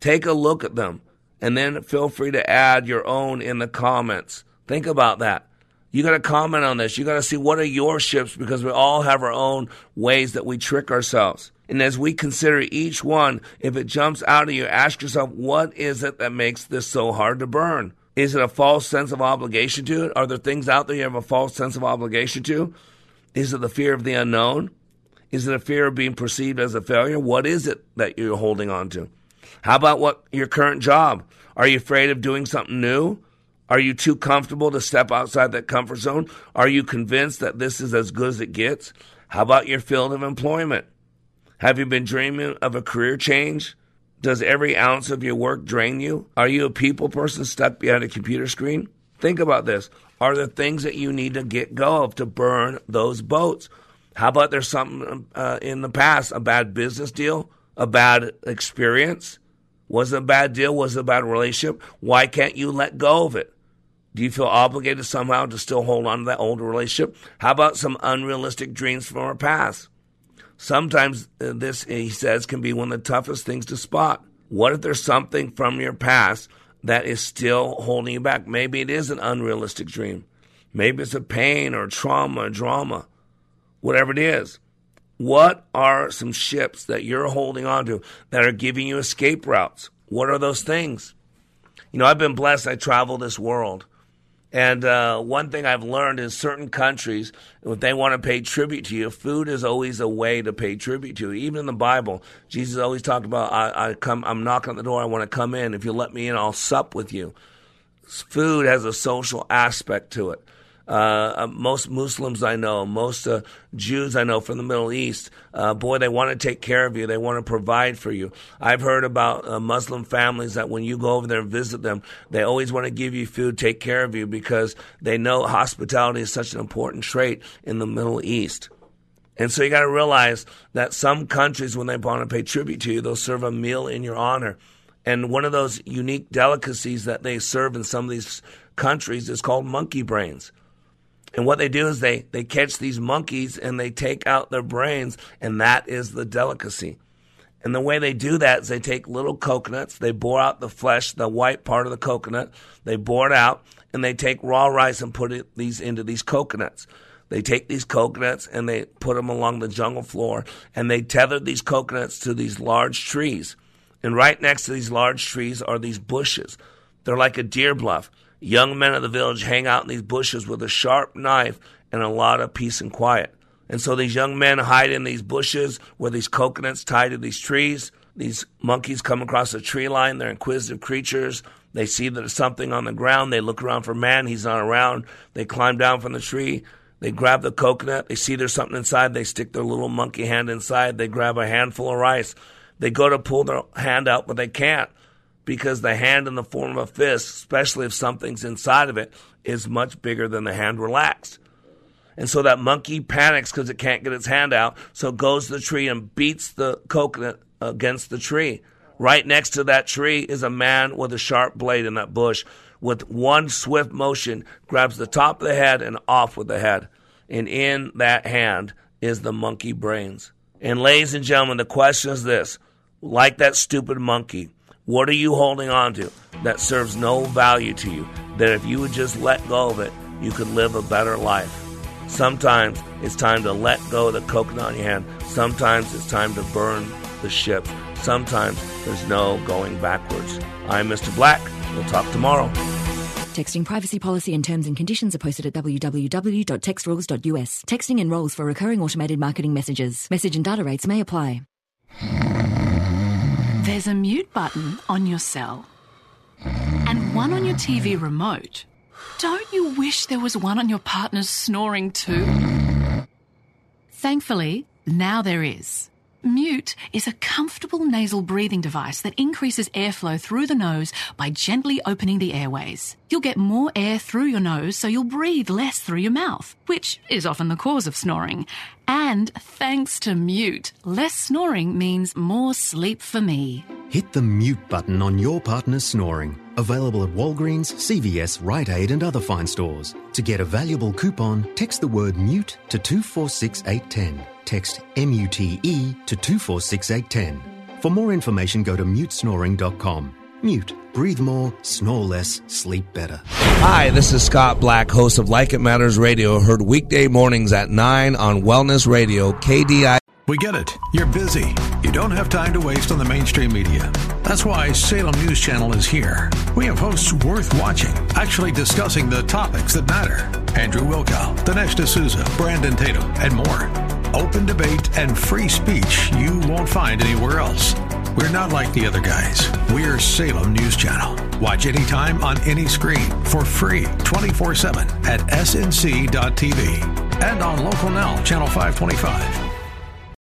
Take a look at them and then feel free to add your own in the comments. Think about that. You got to comment on this. You got to see what are your ships because we all have our own ways that we trick ourselves. And as we consider each one, if it jumps out at you, ask yourself, what is it that makes this so hard to burn? Is it a false sense of obligation to it? Are there things out there you have a false sense of obligation to? Is it the fear of the unknown? Is it a fear of being perceived as a failure? What is it that you're holding on to? How about what your current job? Are you afraid of doing something new? Are you too comfortable to step outside that comfort zone? Are you convinced that this is as good as it gets? How about your field of employment? Have you been dreaming of a career change? Does every ounce of your work drain you? Are you a people person stuck behind a computer screen? Think about this. Are there things that you need to get go of to burn those boats? How about there's something uh, in the past, a bad business deal, a bad experience? Was it a bad deal? Was it a bad relationship? Why can't you let go of it? Do you feel obligated somehow to still hold on to that old relationship? How about some unrealistic dreams from our past? Sometimes uh, this, he says, can be one of the toughest things to spot. What if there's something from your past that is still holding you back? Maybe it is an unrealistic dream. Maybe it's a pain or trauma, or drama, whatever it is. What are some ships that you're holding on to that are giving you escape routes? What are those things? You know, I've been blessed. I travel this world. And uh, one thing I've learned is certain countries, if they want to pay tribute to you, food is always a way to pay tribute to you. Even in the Bible, Jesus always talked about, I, I come, I'm knocking on the door, I want to come in. If you let me in, I'll sup with you. Food has a social aspect to it. Uh, most Muslims I know, most uh, Jews I know from the Middle East, uh, boy, they want to take care of you. They want to provide for you. I've heard about uh, Muslim families that when you go over there and visit them, they always want to give you food, take care of you because they know hospitality is such an important trait in the Middle East. And so you got to realize that some countries, when they want to pay tribute to you, they'll serve a meal in your honor. And one of those unique delicacies that they serve in some of these countries is called monkey brains. And what they do is they, they catch these monkeys and they take out their brains, and that is the delicacy. And the way they do that is they take little coconuts, they bore out the flesh, the white part of the coconut, they bore it out, and they take raw rice and put it, these into these coconuts. They take these coconuts and they put them along the jungle floor, and they tether these coconuts to these large trees. And right next to these large trees are these bushes. They're like a deer bluff. Young men of the village hang out in these bushes with a sharp knife and a lot of peace and quiet. And so these young men hide in these bushes where these coconuts tied to these trees. These monkeys come across a tree line. They're inquisitive creatures. They see that there's something on the ground. They look around for man. He's not around. They climb down from the tree. They grab the coconut. They see there's something inside. They stick their little monkey hand inside. They grab a handful of rice. They go to pull their hand out, but they can't because the hand in the form of a fist, especially if something's inside of it, is much bigger than the hand relaxed. And so that monkey panics because it can't get its hand out. So goes to the tree and beats the coconut against the tree. Right next to that tree is a man with a sharp blade in that bush. With one swift motion, grabs the top of the head and off with the head. And in that hand is the monkey brains. And ladies and gentlemen, the question is this like that stupid monkey, what are you holding on to that serves no value to you? That if you would just let go of it, you could live a better life. Sometimes it's time to let go of the coconut on your hand. Sometimes it's time to burn the ship. Sometimes there's no going backwards. I'm Mr. Black. We'll talk tomorrow. Texting privacy policy and terms and conditions are posted at www.textrules.us. Texting enrolls for recurring automated marketing messages. Message and data rates may apply. There's a mute button on your cell and one on your TV remote. Don't you wish there was one on your partner's snoring too? Thankfully, now there is. Mute is a comfortable nasal breathing device that increases airflow through the nose by gently opening the airways. You'll get more air through your nose, so you'll breathe less through your mouth, which is often the cause of snoring. And thanks to Mute, less snoring means more sleep for me. Hit the mute button on your partner's snoring. Available at Walgreens, CVS, Rite Aid, and other fine stores. To get a valuable coupon, text the word mute to 246810. Text MUTE to 246810. For more information, go to mutesnoring.com. Mute. Breathe more, snore less, sleep better. Hi, this is Scott Black, host of Like It Matters Radio, heard weekday mornings at 9 on Wellness Radio, KDI. We get it. You're busy. You don't have time to waste on the mainstream media. That's why Salem News Channel is here. We have hosts worth watching, actually discussing the topics that matter. Andrew Wilkow, Dinesh D'Souza, Brandon Tatum, and more. Open debate and free speech you won't find anywhere else. We're not like the other guys. We're Salem News Channel. Watch anytime on any screen for free 24 7 at snc.tv and on Local Now, Channel 525.